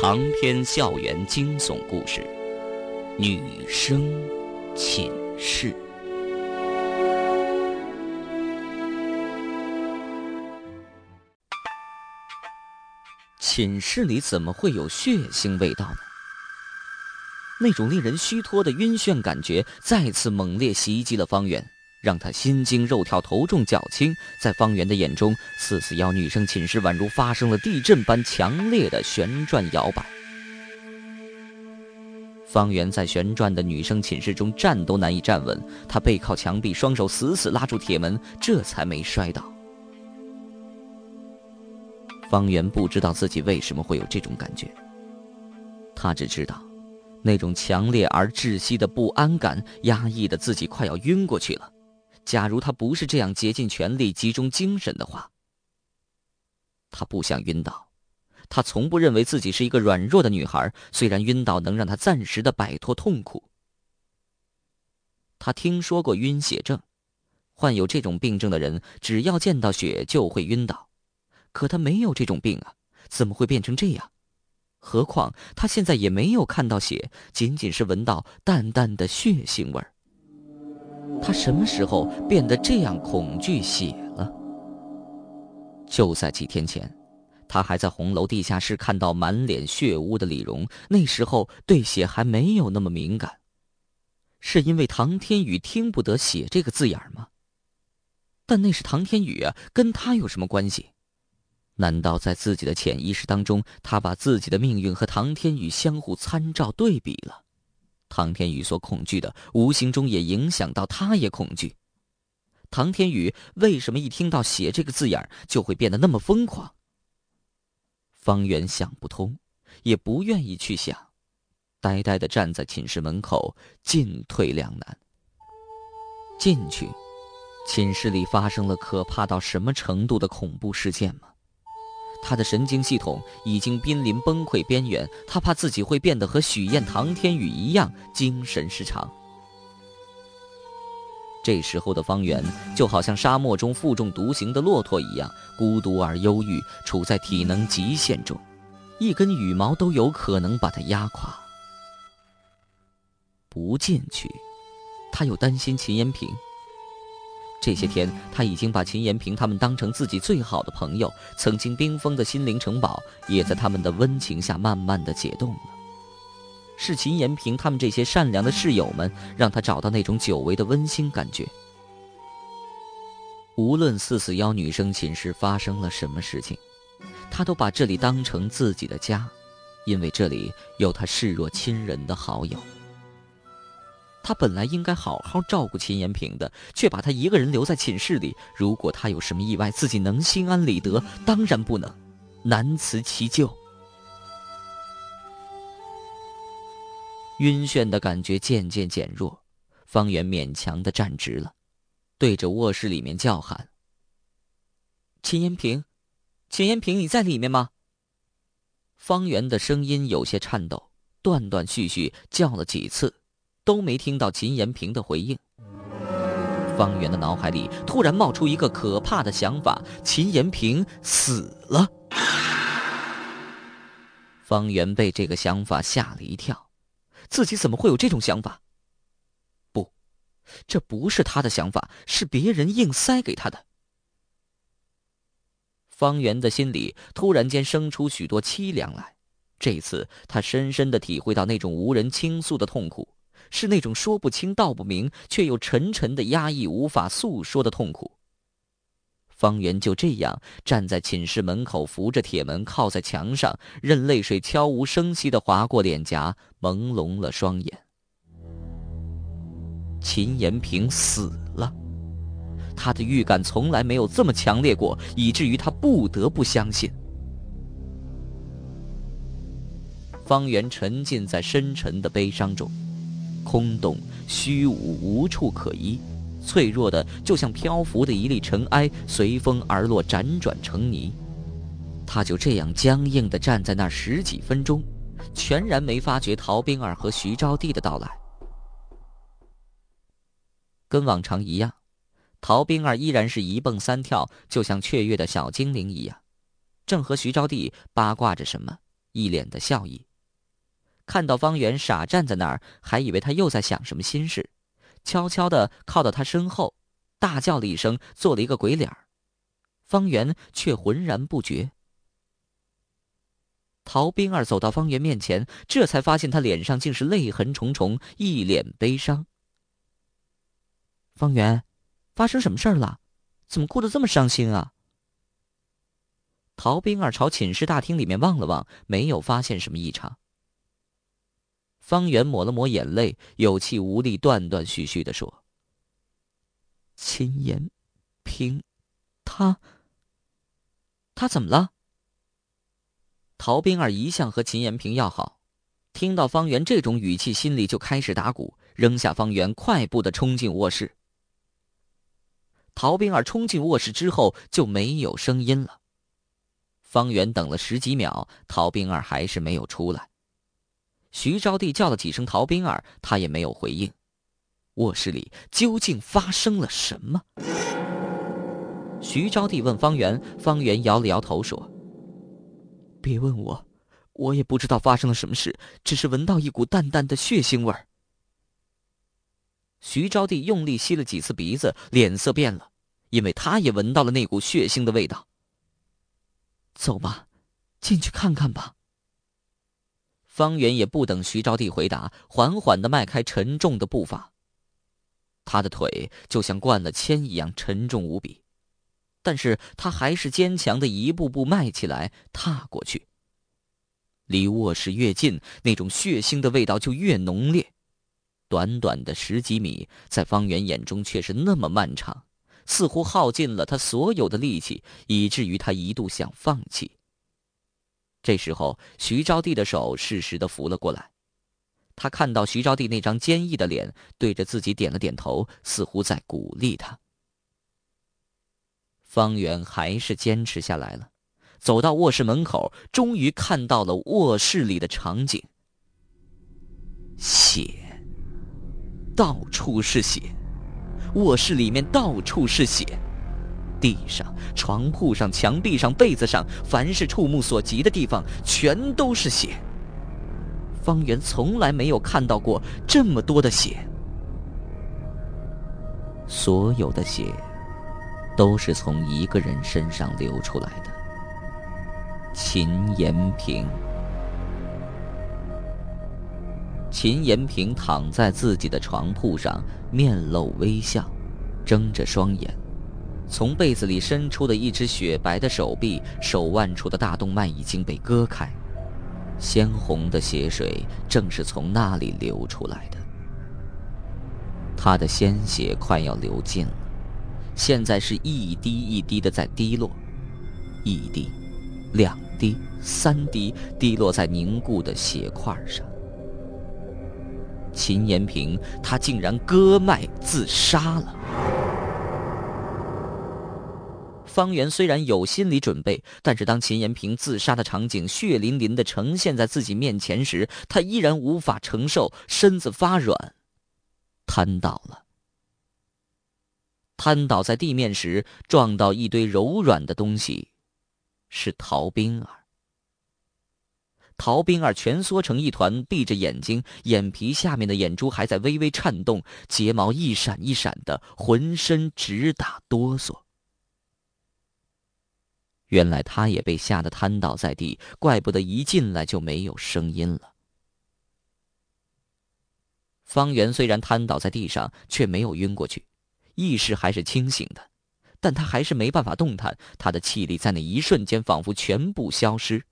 长篇校园惊悚故事，女生寝室。寝室里怎么会有血腥味道呢？那种令人虚脱的晕眩感觉再次猛烈袭击了方圆。让他心惊肉跳、头重脚轻，在方圆的眼中，四四幺女生寝室宛如发生了地震般强烈的旋转摇摆。方圆在旋转的女生寝室中站都难以站稳，他背靠墙壁，双手死死拉住铁门，这才没摔倒。方圆不知道自己为什么会有这种感觉，他只知道，那种强烈而窒息的不安感压抑的自己快要晕过去了。假如他不是这样竭尽全力、集中精神的话，他不想晕倒。他从不认为自己是一个软弱的女孩，虽然晕倒能让他暂时的摆脱痛苦。他听说过晕血症，患有这种病症的人只要见到血就会晕倒，可他没有这种病啊，怎么会变成这样？何况他现在也没有看到血，仅仅是闻到淡淡的血腥味儿。他什么时候变得这样恐惧血了？就在几天前，他还在红楼地下室看到满脸血污的李荣，那时候对血还没有那么敏感。是因为唐天宇听不得“血”这个字眼吗？但那是唐天宇啊，跟他有什么关系？难道在自己的潜意识当中，他把自己的命运和唐天宇相互参照对比了？唐天宇所恐惧的，无形中也影响到他，也恐惧。唐天宇为什么一听到“血”这个字眼就会变得那么疯狂？方圆想不通，也不愿意去想，呆呆的站在寝室门口，进退两难。进去，寝室里发生了可怕到什么程度的恐怖事件吗？他的神经系统已经濒临崩溃边缘，他怕自己会变得和许燕、唐天宇一样精神失常。这时候的方圆就好像沙漠中负重独行的骆驼一样，孤独而忧郁，处在体能极限中，一根羽毛都有可能把他压垮。不进去，他又担心秦延平。这些天，他已经把秦延平他们当成自己最好的朋友。曾经冰封的心灵城堡，也在他们的温情下慢慢的解冻了。是秦延平他们这些善良的室友们，让他找到那种久违的温馨感觉。无论四四幺女生寝室发生了什么事情，他都把这里当成自己的家，因为这里有他视若亲人的好友。他本来应该好好照顾秦延平的，却把他一个人留在寝室里。如果他有什么意外，自己能心安理得？当然不能，难辞其咎。晕眩的感觉渐渐减弱，方圆勉强的站直了，对着卧室里面叫喊：“秦延平，秦延平，你在里面吗？”方圆的声音有些颤抖，断断续续叫了几次。都没听到秦延平的回应。方圆的脑海里突然冒出一个可怕的想法：秦延平死了。方圆被这个想法吓了一跳，自己怎么会有这种想法？不，这不是他的想法，是别人硬塞给他的。方圆的心里突然间生出许多凄凉来，这次他深深的体会到那种无人倾诉的痛苦。是那种说不清道不明，却又沉沉的压抑、无法诉说的痛苦。方圆就这样站在寝室门口，扶着铁门，靠在墙上，任泪水悄无声息的划过脸颊，朦胧了双眼。秦延平死了，他的预感从来没有这么强烈过，以至于他不得不相信。方圆沉浸在深沉的悲伤中。空洞、虚无，无处可依，脆弱的就像漂浮的一粒尘埃，随风而落，辗转成泥。他就这样僵硬地站在那十几分钟，全然没发觉陶冰儿和徐招娣的到来。跟往常一样，陶冰儿依然是一蹦三跳，就像雀跃的小精灵一样，正和徐招娣八卦着什么，一脸的笑意。看到方圆傻站在那儿，还以为他又在想什么心事，悄悄的靠到他身后，大叫了一声，做了一个鬼脸儿方圆却浑然不觉。陶冰儿走到方圆面前，这才发现他脸上竟是泪痕重重，一脸悲伤。方圆，发生什么事儿了？怎么哭得这么伤心啊？陶冰儿朝寝室大厅里面望了望，没有发现什么异常。方圆抹了抹眼泪，有气无力、断断续续的说：“秦延平，他，他怎么了？”陶冰儿一向和秦延平要好，听到方圆这种语气，心里就开始打鼓，扔下方圆，快步的冲进卧室。陶冰儿冲进卧室之后，就没有声音了。方圆等了十几秒，陶冰儿还是没有出来。徐招娣叫了几声陶冰儿，他也没有回应。卧室里究竟发生了什么？徐招娣问方圆，方圆摇了摇头说：“别问我，我也不知道发生了什么事，只是闻到一股淡淡的血腥味儿。”徐招娣用力吸了几次鼻子，脸色变了，因为他也闻到了那股血腥的味道。走吧，进去看看吧。方圆也不等徐招娣回答，缓缓的迈开沉重的步伐。他的腿就像灌了铅一样沉重无比，但是他还是坚强的一步步迈起来，踏过去。离卧室越近，那种血腥的味道就越浓烈。短短的十几米，在方圆眼中却是那么漫长，似乎耗尽了他所有的力气，以至于他一度想放弃。这时候，徐招娣的手适时的扶了过来。他看到徐招娣那张坚毅的脸，对着自己点了点头，似乎在鼓励他。方圆还是坚持下来了，走到卧室门口，终于看到了卧室里的场景。血，到处是血，卧室里面到处是血。地上、床铺上、墙壁上、被子上，凡是触目所及的地方，全都是血。方圆从来没有看到过这么多的血，所有的血都是从一个人身上流出来的——秦延平。秦延平躺在自己的床铺上，面露微笑，睁着双眼。从被子里伸出的一只雪白的手臂，手腕处的大动脉已经被割开，鲜红的血水正是从那里流出来的。他的鲜血快要流尽了，现在是一滴一滴的在滴落，一滴，两滴，三滴，滴落在凝固的血块上。秦延平，他竟然割脉自杀了。方圆虽然有心理准备，但是当秦延平自杀的场景血淋淋的呈现在自己面前时，他依然无法承受，身子发软，瘫倒了。瘫倒在地面时，撞到一堆柔软的东西，是陶冰儿。陶冰儿蜷缩成一团，闭着眼睛，眼皮下面的眼珠还在微微颤动，睫毛一闪一闪的，浑身直打哆嗦。原来他也被吓得瘫倒在地，怪不得一进来就没有声音了。方圆虽然瘫倒在地上，却没有晕过去，意识还是清醒的，但他还是没办法动弹，他的气力在那一瞬间仿佛全部消失。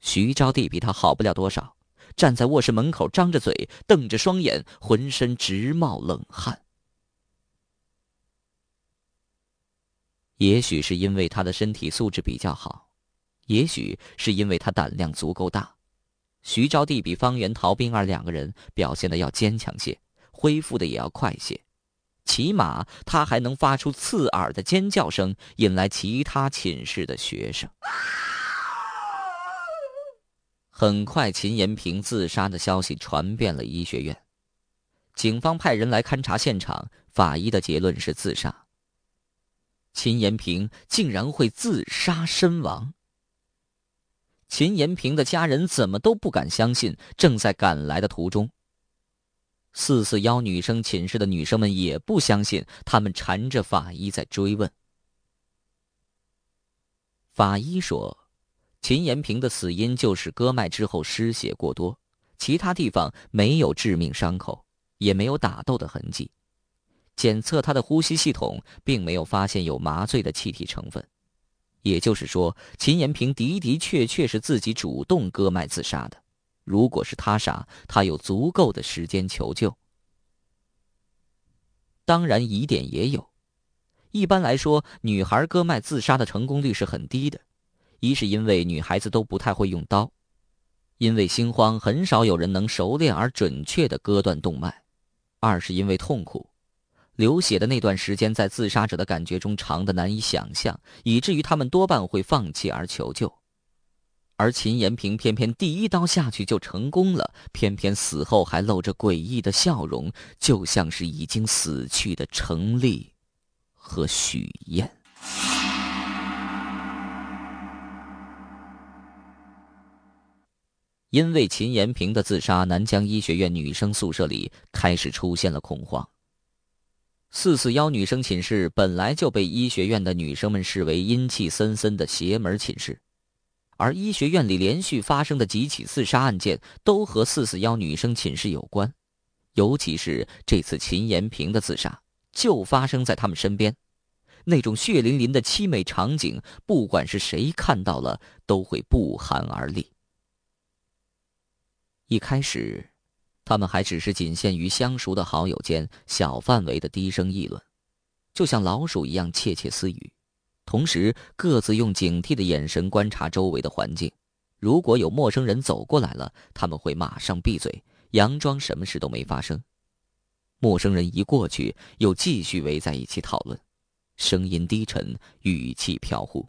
徐招娣比他好不了多少，站在卧室门口，张着嘴，瞪着双眼，浑身直冒冷汗。也许是因为他的身体素质比较好，也许是因为他胆量足够大，徐招娣比方圆、陶冰儿两个人表现的要坚强些，恢复的也要快些，起码他还能发出刺耳的尖叫声，引来其他寝室的学生。很快，秦延平自杀的消息传遍了医学院，警方派人来勘察现场，法医的结论是自杀。秦延平竟然会自杀身亡。秦延平的家人怎么都不敢相信，正在赶来的途中。四四幺女生寝室的女生们也不相信，他们缠着法医在追问。法医说，秦延平的死因就是割脉之后失血过多，其他地方没有致命伤口，也没有打斗的痕迹。检测他的呼吸系统，并没有发现有麻醉的气体成分。也就是说，秦延平的的确确是自己主动割脉自杀的。如果是他杀，他有足够的时间求救。当然，疑点也有。一般来说，女孩割脉自杀的成功率是很低的。一是因为女孩子都不太会用刀，因为心慌，很少有人能熟练而准确的割断动脉；二是因为痛苦。流血的那段时间，在自杀者的感觉中长的难以想象，以至于他们多半会放弃而求救。而秦延平偏偏第一刀下去就成功了，偏偏死后还露着诡异的笑容，就像是已经死去的程立和许燕。因为秦延平的自杀，南江医学院女生宿舍里开始出现了恐慌。四四幺女生寝室本来就被医学院的女生们视为阴气森森的邪门寝室，而医学院里连续发生的几起自杀案件都和四四幺女生寝室有关，尤其是这次秦延平的自杀就发生在他们身边，那种血淋淋的凄美场景，不管是谁看到了都会不寒而栗。一开始。他们还只是仅限于相熟的好友间小范围的低声议论，就像老鼠一样窃窃私语，同时各自用警惕的眼神观察周围的环境。如果有陌生人走过来了，他们会马上闭嘴，佯装什么事都没发生。陌生人一过去，又继续围在一起讨论，声音低沉，语气飘忽。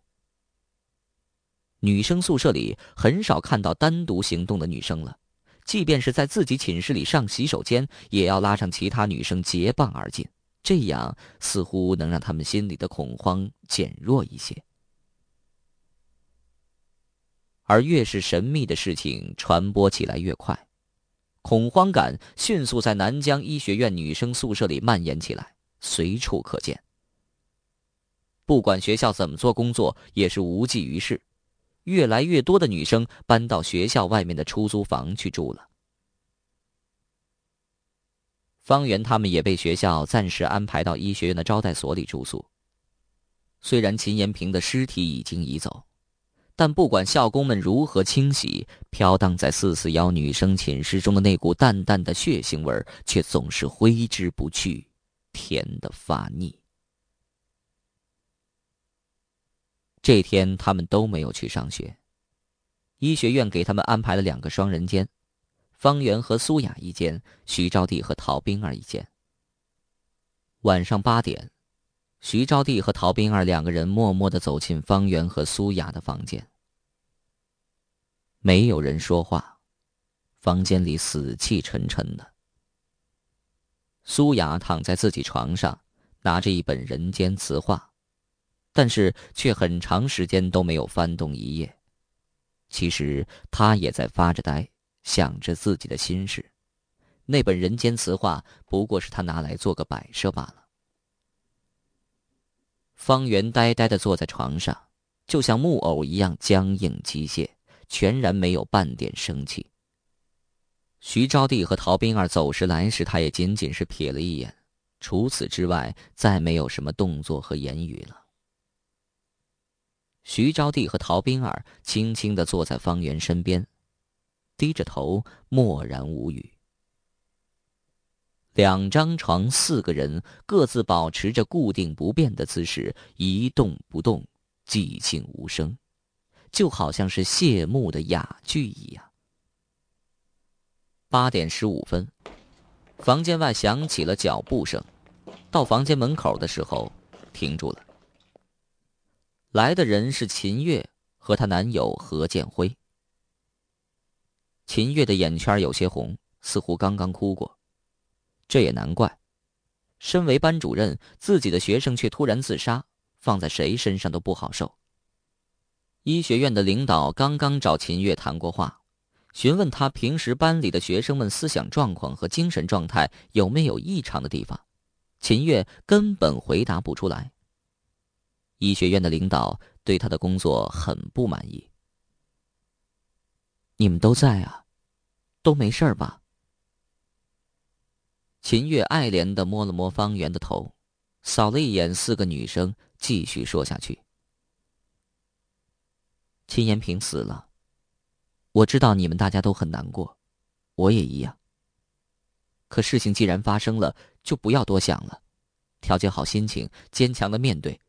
女生宿舍里很少看到单独行动的女生了。即便是在自己寝室里上洗手间，也要拉上其他女生结伴而进，这样似乎能让他们心里的恐慌减弱一些。而越是神秘的事情传播起来越快，恐慌感迅速在南江医学院女生宿舍里蔓延起来，随处可见。不管学校怎么做工作，也是无济于事。越来越多的女生搬到学校外面的出租房去住了。方圆他们也被学校暂时安排到医学院的招待所里住宿。虽然秦延平的尸体已经移走，但不管校工们如何清洗，飘荡在四四幺女生寝室中的那股淡淡的血腥味却总是挥之不去，甜的发腻。这天，他们都没有去上学。医学院给他们安排了两个双人间，方圆和苏雅一间，徐招娣和陶冰儿一间。晚上八点，徐招娣和陶冰儿两个人默默的走进方圆和苏雅的房间。没有人说话，房间里死气沉沉的。苏雅躺在自己床上，拿着一本人间词话。但是却很长时间都没有翻动一页。其实他也在发着呆，想着自己的心事。那本人间词话不过是他拿来做个摆设罢了。方圆呆呆的坐在床上，就像木偶一样僵硬机械，全然没有半点生气。徐招娣和陶冰儿走时来时，他也仅仅是瞥了一眼，除此之外，再没有什么动作和言语了。徐招娣和陶冰儿轻轻的坐在方圆身边，低着头，默然无语。两张床，四个人，各自保持着固定不变的姿势，一动不动，寂静无声，就好像是谢幕的哑剧一样。八点十五分，房间外响起了脚步声，到房间门口的时候，停住了。来的人是秦月和她男友何建辉。秦月的眼圈有些红，似乎刚刚哭过。这也难怪，身为班主任，自己的学生却突然自杀，放在谁身上都不好受。医学院的领导刚刚找秦月谈过话，询问他平时班里的学生们思想状况和精神状态有没有异常的地方。秦月根本回答不出来。医学院的领导对他的工作很不满意。你们都在啊，都没事吧？秦月爱怜的摸了摸方圆的头，扫了一眼四个女生，继续说下去。秦延平死了，我知道你们大家都很难过，我也一样。可事情既然发生了，就不要多想了，调节好心情，坚强的面对。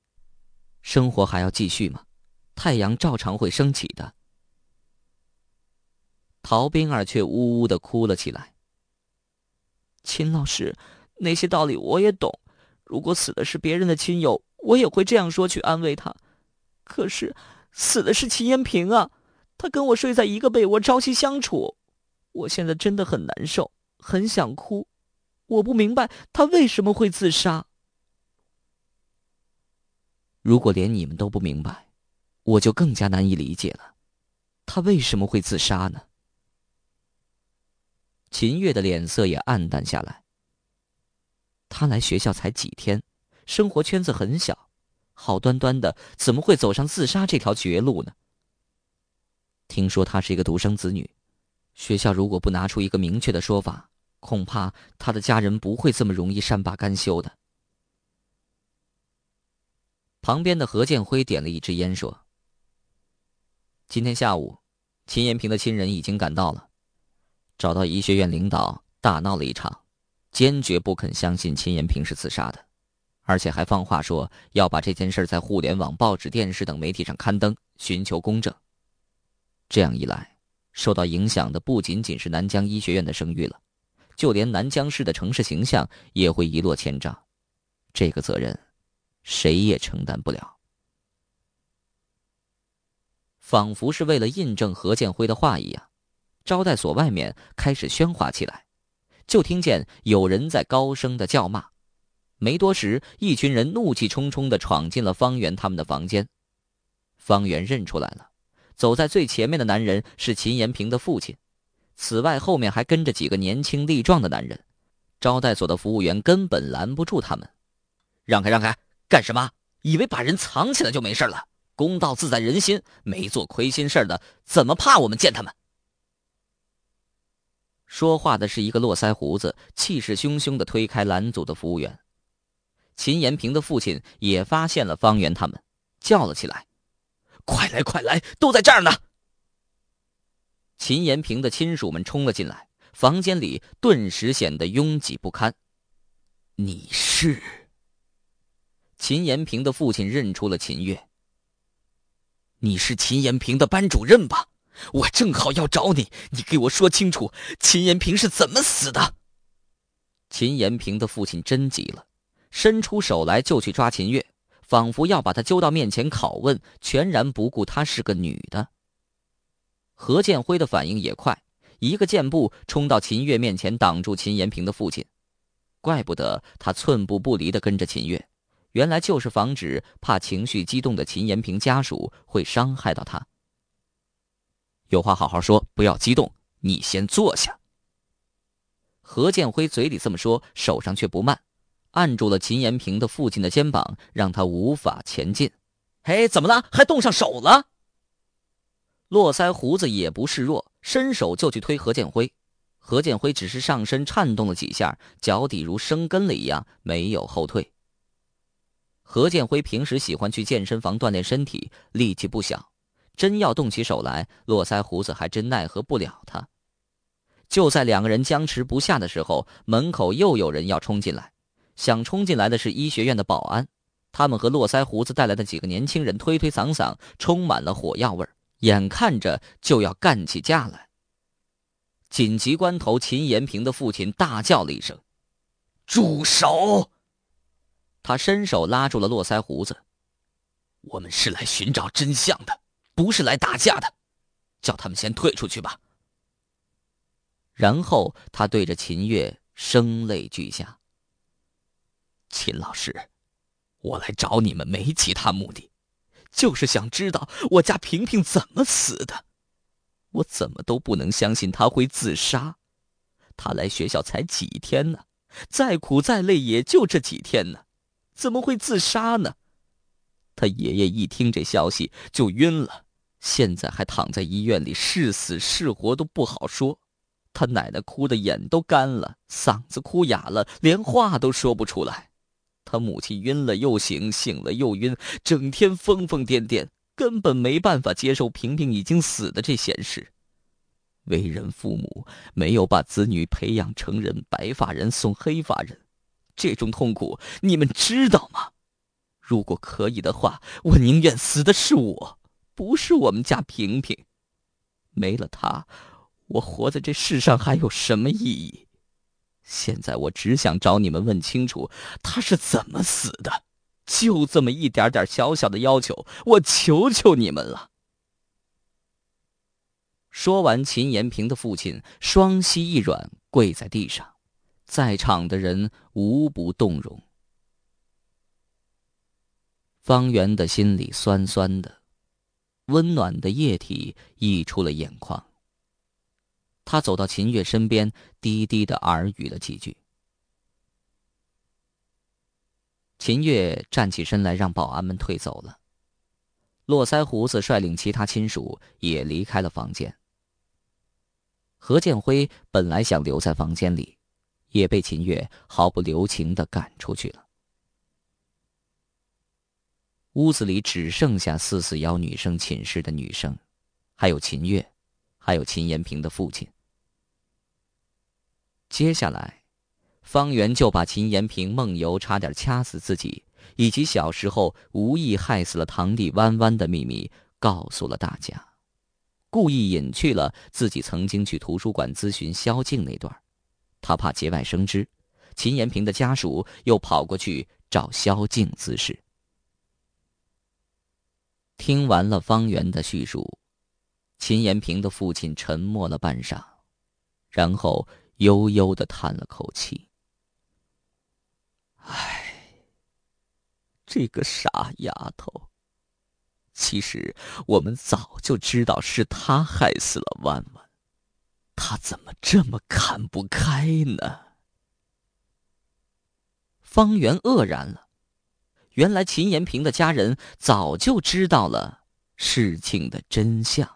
生活还要继续吗？太阳照常会升起的。陶冰儿却呜呜的哭了起来。秦老师，那些道理我也懂，如果死的是别人的亲友，我也会这样说去安慰他。可是。死的是秦延平啊，他跟我睡在一个被窝，朝夕相处。我现在真的很难受，很想哭。我不明白他为什么会自杀。如果连你们都不明白，我就更加难以理解了。他为什么会自杀呢？秦月的脸色也暗淡下来。他来学校才几天，生活圈子很小。好端端的，怎么会走上自杀这条绝路呢？听说他是一个独生子女，学校如果不拿出一个明确的说法，恐怕他的家人不会这么容易善罢甘休的。旁边的何建辉点了一支烟，说：“今天下午，秦延平的亲人已经赶到了，找到医学院领导，大闹了一场，坚决不肯相信秦延平是自杀的。”而且还放话说要把这件事在互联网、报纸、电视等媒体上刊登，寻求公正。这样一来，受到影响的不仅仅是南疆医学院的声誉了，就连南疆市的城市形象也会一落千丈。这个责任，谁也承担不了。仿佛是为了印证何建辉的话一样，招待所外面开始喧哗起来，就听见有人在高声的叫骂。没多时，一群人怒气冲冲的闯进了方圆他们的房间。方圆认出来了，走在最前面的男人是秦延平的父亲，此外后面还跟着几个年轻力壮的男人。招待所的服务员根本拦不住他们，让开让开，干什么？以为把人藏起来就没事了？公道自在人心，没做亏心事的怎么怕我们见他们？说话的是一个络腮胡子、气势汹汹的推开拦阻的服务员。秦延平的父亲也发现了方圆他们，叫了起来：“快来，快来，都在这儿呢！”秦延平的亲属们冲了进来，房间里顿时显得拥挤不堪。你是？秦延平的父亲认出了秦月。你是秦延平的班主任吧？我正好要找你，你给我说清楚，秦延平是怎么死的？秦延平的父亲真急了。伸出手来就去抓秦月，仿佛要把她揪到面前拷问，全然不顾她是个女的。何建辉的反应也快，一个箭步冲到秦月面前，挡住秦延平的父亲。怪不得他寸步不离的跟着秦月，原来就是防止怕情绪激动的秦延平家属会伤害到他。有话好好说，不要激动。你先坐下。何建辉嘴里这么说，手上却不慢。按住了秦延平的父亲的肩膀，让他无法前进。嘿，怎么了？还动上手了？络腮胡子也不示弱，伸手就去推何建辉。何建辉只是上身颤动了几下，脚底如生根了一样，没有后退。何建辉平时喜欢去健身房锻炼身体，力气不小，真要动起手来，络腮胡子还真奈何不了他。就在两个人僵持不下的时候，门口又有人要冲进来。想冲进来的是医学院的保安，他们和络腮胡子带来的几个年轻人推推搡搡，充满了火药味眼看着就要干起架来。紧急关头，秦延平的父亲大叫了一声：“住手！”他伸手拉住了络腮胡子：“我们是来寻找真相的，不是来打架的，叫他们先退出去吧。”然后他对着秦月声泪俱下。秦老师，我来找你们没其他目的，就是想知道我家萍萍怎么死的。我怎么都不能相信她会自杀。她来学校才几天呢，再苦再累也就这几天呢，怎么会自杀呢？他爷爷一听这消息就晕了，现在还躺在医院里，是死是活都不好说。他奶奶哭的眼都干了，嗓子哭哑了，连话都说不出来。他母亲晕了又醒，醒了又晕，整天疯疯癫癫，根本没办法接受萍萍已经死的这闲事。为人父母，没有把子女培养成人，白发人送黑发人，这种痛苦你们知道吗？如果可以的话，我宁愿死的是我，不是我们家萍萍。没了她，我活在这世上还有什么意义？现在我只想找你们问清楚，她是怎么死的。就这么一点点小小的要求，我求求你们了。说完，秦延平的父亲双膝一软，跪在地上，在场的人无不动容。方圆的心里酸酸的，温暖的液体溢出了眼眶。他走到秦月身边，低低的耳语了几句。秦月站起身来，让保安们退走了。络腮胡子率领其他亲属也离开了房间。何建辉本来想留在房间里，也被秦月毫不留情的赶出去了。屋子里只剩下四四幺女生寝室的女生，还有秦月，还有秦延平的父亲。接下来，方圆就把秦延平梦游差点掐死自己，以及小时候无意害死了堂弟弯弯的秘密告诉了大家，故意隐去了自己曾经去图书馆咨询萧静那段他怕节外生枝，秦延平的家属又跑过去找萧静滋事。听完了方圆的叙述，秦延平的父亲沉默了半晌，然后悠悠的叹了口气：“唉，这个傻丫头。其实我们早就知道是他害死了弯弯，他怎么这么看不开呢？”方圆愕然了。原来秦延平的家人早就知道了事情的真相。